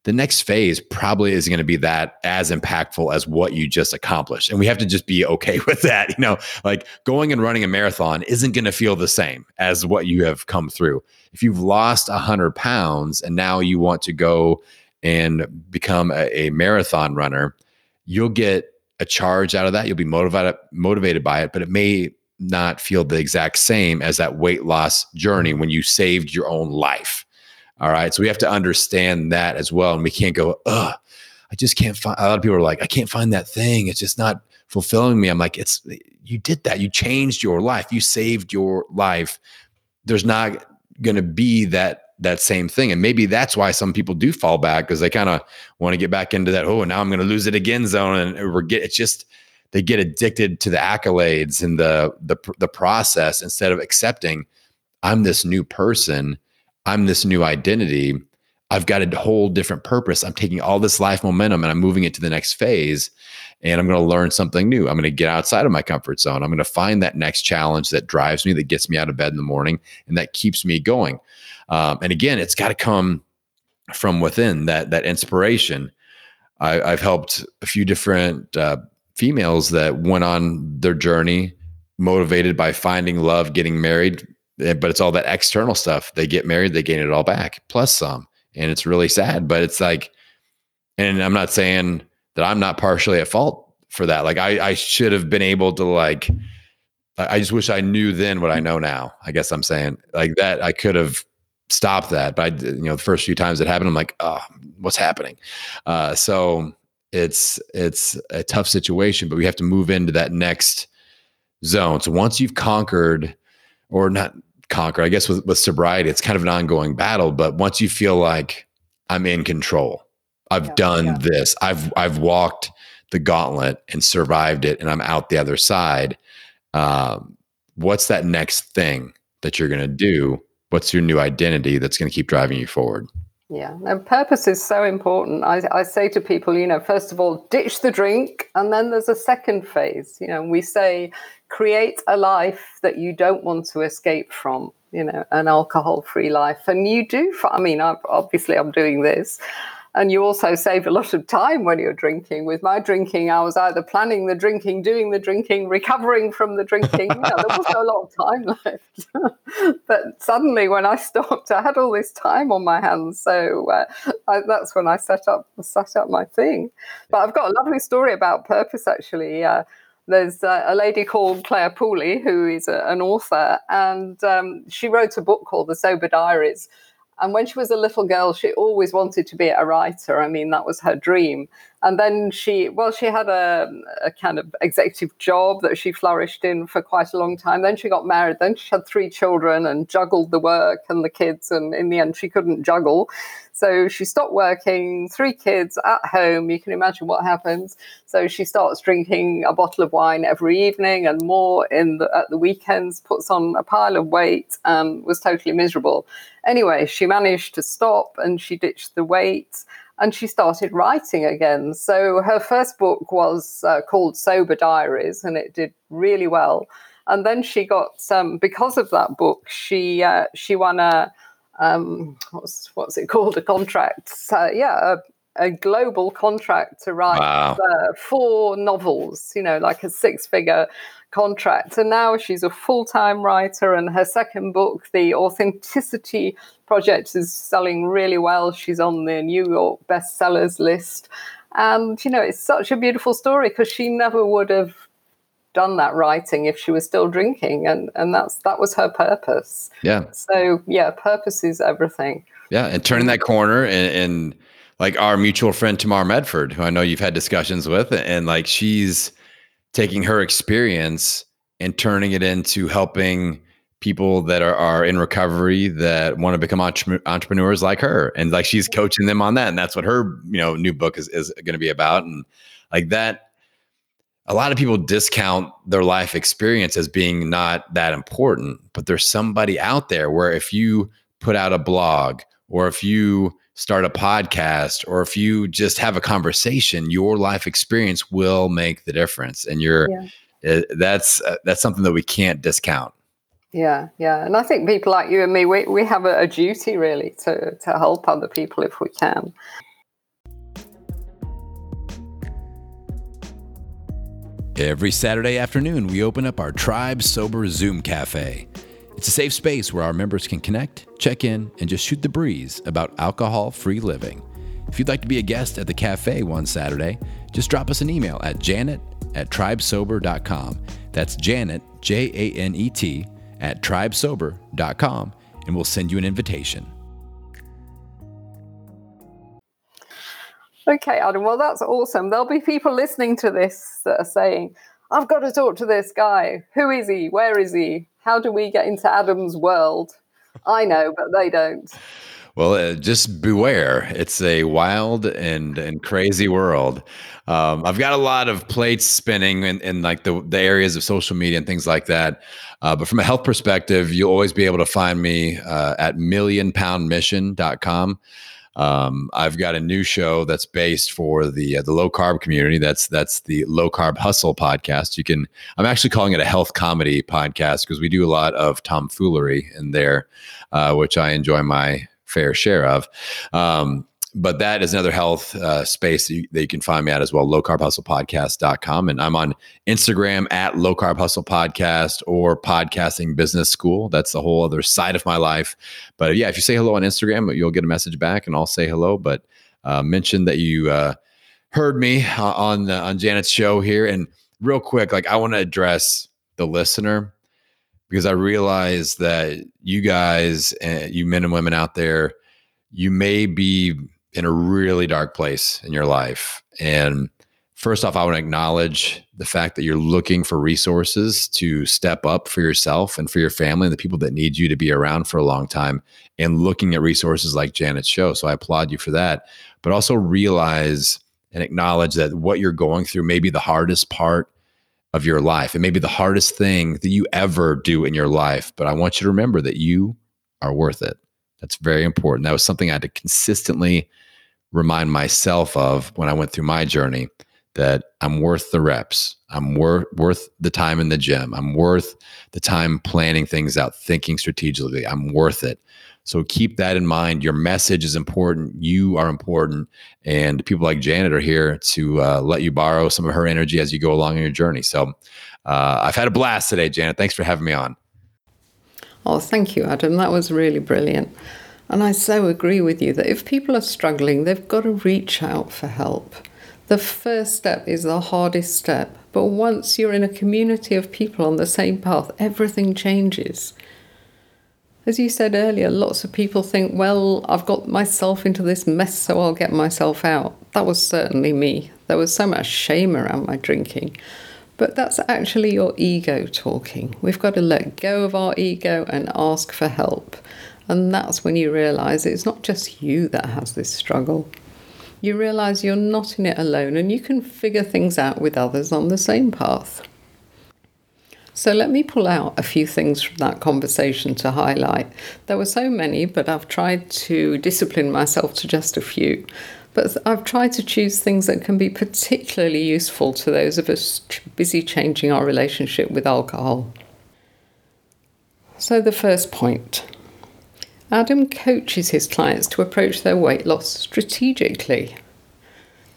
the next phase probably isn't going to be that as impactful as what you just accomplished. And we have to just be okay with that. You know, like going and running a marathon isn't going to feel the same as what you have come through. If you've lost 100 pounds and now you want to go and become a, a marathon runner, you'll get a charge out of that. You'll be motivated motivated by it, but it may not feel the exact same as that weight loss journey when you saved your own life. All right. So we have to understand that as well. And we can't go, ugh, I just can't find a lot of people are like, I can't find that thing. It's just not fulfilling me. I'm like, it's you did that. You changed your life. You saved your life. There's not gonna be that that same thing. And maybe that's why some people do fall back because they kind of want to get back into that, oh, now I'm gonna lose it again zone. And we're get it's just they get addicted to the accolades and the the the process instead of accepting I'm this new person I'm this new identity. I've got a whole different purpose. I'm taking all this life momentum and I'm moving it to the next phase. And I'm going to learn something new. I'm going to get outside of my comfort zone. I'm going to find that next challenge that drives me, that gets me out of bed in the morning, and that keeps me going. Um, and again, it's got to come from within that that inspiration. I, have helped a few different uh, females that went on their journey, motivated by finding love, getting married, but it's all that external stuff. They get married, they gain it all back plus some. And it's really sad, but it's like, and I'm not saying that I'm not partially at fault for that. Like I, I should have been able to like, I just wish I knew then what I know now. I guess I'm saying like that. I could have stopped that, but I, you know, the first few times it happened, I'm like, oh, what's happening? Uh, so it's it's a tough situation, but we have to move into that next zone. So once you've conquered, or not conquer. I guess with, with sobriety, it's kind of an ongoing battle. But once you feel like I'm in control, I've yeah, done yeah. this, I've I've walked the gauntlet and survived it, and I'm out the other side. Um, what's that next thing that you're going to do? What's your new identity that's going to keep driving you forward? Yeah, and purpose is so important. I, I say to people, you know, first of all, ditch the drink, and then there's a second phase. You know, we say create a life that you don't want to escape from. You know, an alcohol-free life, and you do. I mean, obviously, I'm doing this, and you also save a lot of time when you're drinking. With my drinking, I was either planning the drinking, doing the drinking, recovering from the drinking. You know, there wasn't a lot of time left. but suddenly, when I stopped, I had all this time on my hands. So uh, I, that's when I set up set up my thing. But I've got a lovely story about purpose. Actually, uh, there's uh, a lady called Clare Pooley who is a, an author, and um, she wrote a book called The Sober Diaries and when she was a little girl, she always wanted to be a writer. I mean, that was her dream. And then she, well, she had a, a, kind of executive job that she flourished in for quite a long time. Then she got married. Then she had three children and juggled the work and the kids. And in the end, she couldn't juggle. So she stopped working, three kids at home. You can imagine what happens. So she starts drinking a bottle of wine every evening and more in the, at the weekends, puts on a pile of weight, and was totally miserable. Anyway, she managed to stop and she ditched the weight and she started writing again. So her first book was uh, called Sober Diaries and it did really well. And then she got some, um, because of that book, she uh, she won a um, what's what's it called? A contract? Uh, yeah, a, a, global contract to write wow. uh, four novels. You know, like a six-figure contract. And now she's a full-time writer, and her second book, The Authenticity Project, is selling really well. She's on the New York bestsellers list. And you know, it's such a beautiful story because she never would have done that writing if she was still drinking and and that's that was her purpose yeah so yeah purpose is everything yeah and turning that corner and, and like our mutual friend tamar medford who i know you've had discussions with and like she's taking her experience and turning it into helping people that are, are in recovery that want to become entre- entrepreneurs like her. And like she's coaching them on that and that's what her you know new book is, is going to be about. And like that a lot of people discount their life experience as being not that important, but there's somebody out there where if you put out a blog or if you start a podcast or if you just have a conversation, your life experience will make the difference. And you're yeah. uh, that's uh, that's something that we can't discount. Yeah, yeah, and I think people like you and me, we, we have a, a duty really to to help other people if we can. Every Saturday afternoon, we open up our Tribe Sober Zoom Cafe. It's a safe space where our members can connect, check in, and just shoot the breeze about alcohol free living. If you'd like to be a guest at the cafe one Saturday, just drop us an email at janet at tribesober.com. That's Janet, J A N E T, at tribesober.com, and we'll send you an invitation. Okay, Adam. Well, that's awesome. There'll be people listening to this that are saying, I've got to talk to this guy. Who is he? Where is he? How do we get into Adam's world? I know, but they don't. Well, uh, just beware. It's a wild and, and crazy world. Um, I've got a lot of plates spinning in, in like the, the areas of social media and things like that. Uh, but from a health perspective, you'll always be able to find me uh, at millionpoundmission.com. Um, I've got a new show that's based for the uh, the low carb community. That's that's the Low Carb Hustle podcast. You can. I'm actually calling it a health comedy podcast because we do a lot of tomfoolery in there, uh, which I enjoy my fair share of. Um, but that is another health uh, space that you, that you, can find me at as well lowcarbhustlepodcast.com and i'm on instagram at low carb hustle podcast or podcasting business school. That's the whole other side of my life. But yeah if you say hello on instagram you'll get a message back and i'll say hello. But uh, mention that you uh, heard me on on janet's show here. And real quick like i want to address the listener because i realize that you guys you men and women out there you may be in a really dark place in your life. And first off, I want to acknowledge the fact that you're looking for resources to step up for yourself and for your family and the people that need you to be around for a long time and looking at resources like Janet's show. So I applaud you for that. But also realize and acknowledge that what you're going through may be the hardest part of your life. It may be the hardest thing that you ever do in your life. But I want you to remember that you are worth it. That's very important. That was something I had to consistently remind myself of when I went through my journey that I'm worth the reps. I'm worth worth the time in the gym. I'm worth the time planning things out, thinking strategically. I'm worth it. So keep that in mind. Your message is important. You are important, and people like Janet are here to uh, let you borrow some of her energy as you go along in your journey. So uh, I've had a blast today, Janet. Thanks for having me on. Oh, thank you, Adam. That was really brilliant. And I so agree with you that if people are struggling, they've got to reach out for help. The first step is the hardest step, but once you're in a community of people on the same path, everything changes. As you said earlier, lots of people think, well, I've got myself into this mess, so I'll get myself out. That was certainly me. There was so much shame around my drinking. But that's actually your ego talking. We've got to let go of our ego and ask for help. And that's when you realize it's not just you that has this struggle. You realize you're not in it alone and you can figure things out with others on the same path. So let me pull out a few things from that conversation to highlight. There were so many, but I've tried to discipline myself to just a few. But I've tried to choose things that can be particularly useful to those of us busy changing our relationship with alcohol. So, the first point Adam coaches his clients to approach their weight loss strategically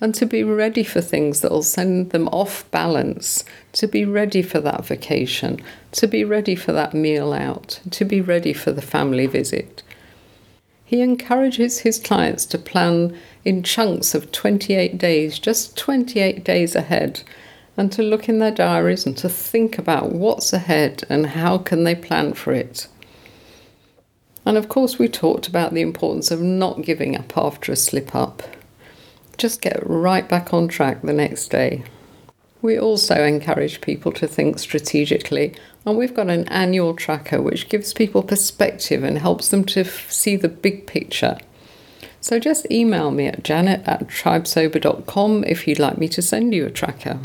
and to be ready for things that will send them off balance, to be ready for that vacation, to be ready for that meal out, to be ready for the family visit. He encourages his clients to plan in chunks of 28 days, just 28 days ahead, and to look in their diaries and to think about what's ahead and how can they plan for it. And of course, we talked about the importance of not giving up after a slip up. Just get right back on track the next day. We also encourage people to think strategically, and we've got an annual tracker which gives people perspective and helps them to f- see the big picture. So just email me at janet at tribesober.com if you'd like me to send you a tracker.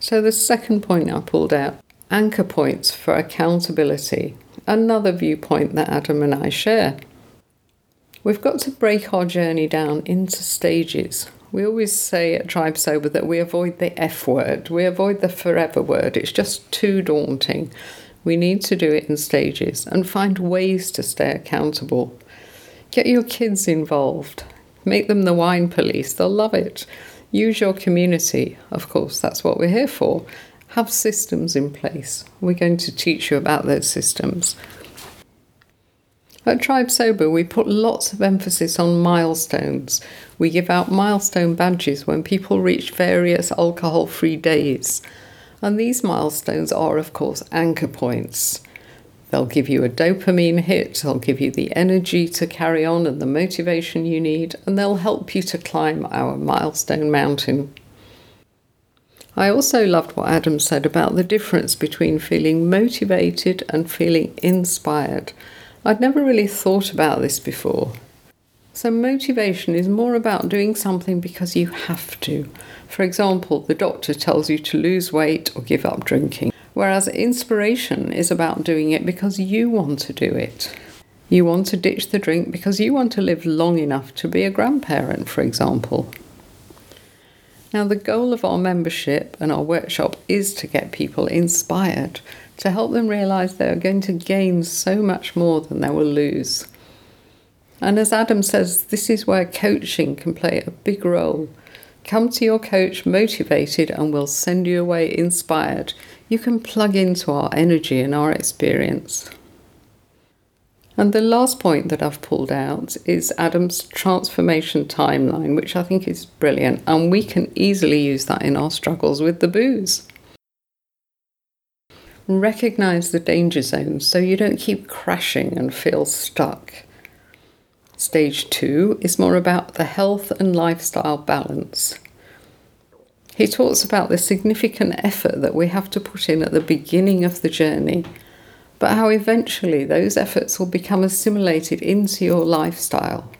So the second point I pulled out anchor points for accountability another viewpoint that Adam and I share. We've got to break our journey down into stages. We always say at Tribe Sober that we avoid the F word, we avoid the forever word. It's just too daunting. We need to do it in stages and find ways to stay accountable. Get your kids involved, make them the wine police, they'll love it. Use your community, of course, that's what we're here for. Have systems in place. We're going to teach you about those systems. At Tribe Sober, we put lots of emphasis on milestones. We give out milestone badges when people reach various alcohol free days. And these milestones are, of course, anchor points. They'll give you a dopamine hit, they'll give you the energy to carry on and the motivation you need, and they'll help you to climb our milestone mountain. I also loved what Adam said about the difference between feeling motivated and feeling inspired. I'd never really thought about this before. So, motivation is more about doing something because you have to. For example, the doctor tells you to lose weight or give up drinking, whereas inspiration is about doing it because you want to do it. You want to ditch the drink because you want to live long enough to be a grandparent, for example. Now, the goal of our membership and our workshop is to get people inspired to help them realize they are going to gain so much more than they will lose. And as Adam says, this is where coaching can play a big role. Come to your coach motivated and we'll send you away inspired. You can plug into our energy and our experience. And the last point that I've pulled out is Adam's transformation timeline, which I think is brilliant. And we can easily use that in our struggles with the booze. Recognize the danger zones so you don't keep crashing and feel stuck. Stage two is more about the health and lifestyle balance. He talks about the significant effort that we have to put in at the beginning of the journey, but how eventually those efforts will become assimilated into your lifestyle.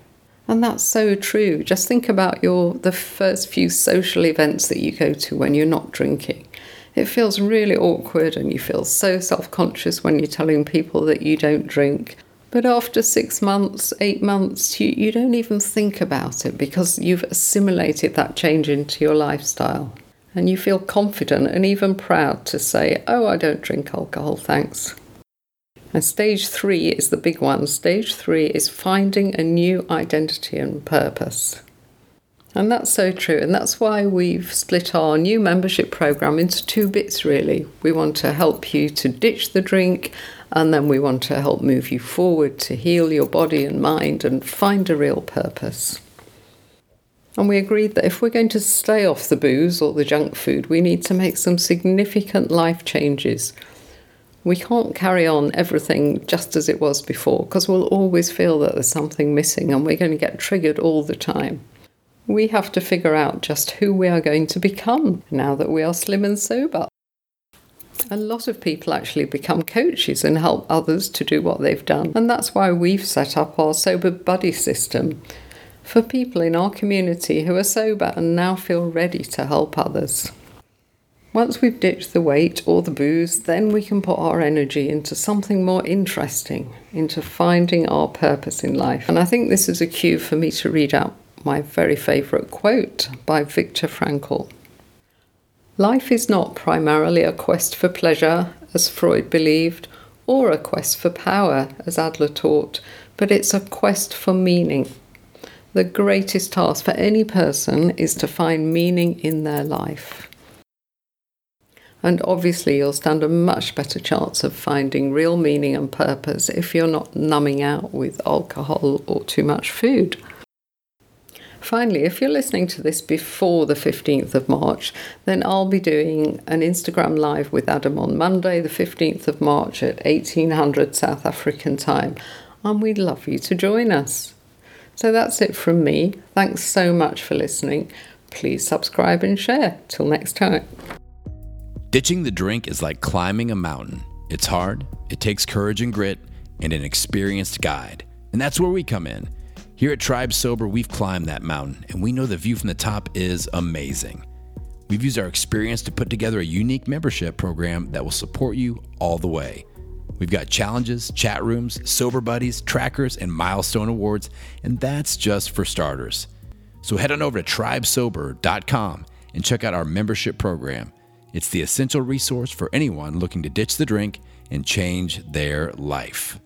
And that's so true. Just think about your the first few social events that you go to when you're not drinking. It feels really awkward and you feel so self conscious when you're telling people that you don't drink. But after six months, eight months, you, you don't even think about it because you've assimilated that change into your lifestyle. And you feel confident and even proud to say, Oh, I don't drink alcohol, thanks. And stage three is the big one. Stage three is finding a new identity and purpose. And that's so true. And that's why we've split our new membership program into two bits, really. We want to help you to ditch the drink, and then we want to help move you forward to heal your body and mind and find a real purpose. And we agreed that if we're going to stay off the booze or the junk food, we need to make some significant life changes. We can't carry on everything just as it was before because we'll always feel that there's something missing and we're going to get triggered all the time. We have to figure out just who we are going to become now that we are slim and sober. A lot of people actually become coaches and help others to do what they've done, and that's why we've set up our Sober Buddy system for people in our community who are sober and now feel ready to help others. Once we've ditched the weight or the booze, then we can put our energy into something more interesting, into finding our purpose in life. And I think this is a cue for me to read out my very favourite quote by Viktor Frankl. Life is not primarily a quest for pleasure, as Freud believed, or a quest for power, as Adler taught, but it's a quest for meaning. The greatest task for any person is to find meaning in their life. And obviously, you'll stand a much better chance of finding real meaning and purpose if you're not numbing out with alcohol or too much food. Finally, if you're listening to this before the 15th of March, then I'll be doing an Instagram live with Adam on Monday, the 15th of March at 1800 South African time, and we'd love you to join us. So that's it from me. Thanks so much for listening. Please subscribe and share. Till next time. Ditching the drink is like climbing a mountain. It's hard, it takes courage and grit, and an experienced guide. And that's where we come in. Here at Tribe Sober, we've climbed that mountain, and we know the view from the top is amazing. We've used our experience to put together a unique membership program that will support you all the way. We've got challenges, chat rooms, sober buddies, trackers, and milestone awards, and that's just for starters. So head on over to tribesober.com and check out our membership program. It's the essential resource for anyone looking to ditch the drink and change their life.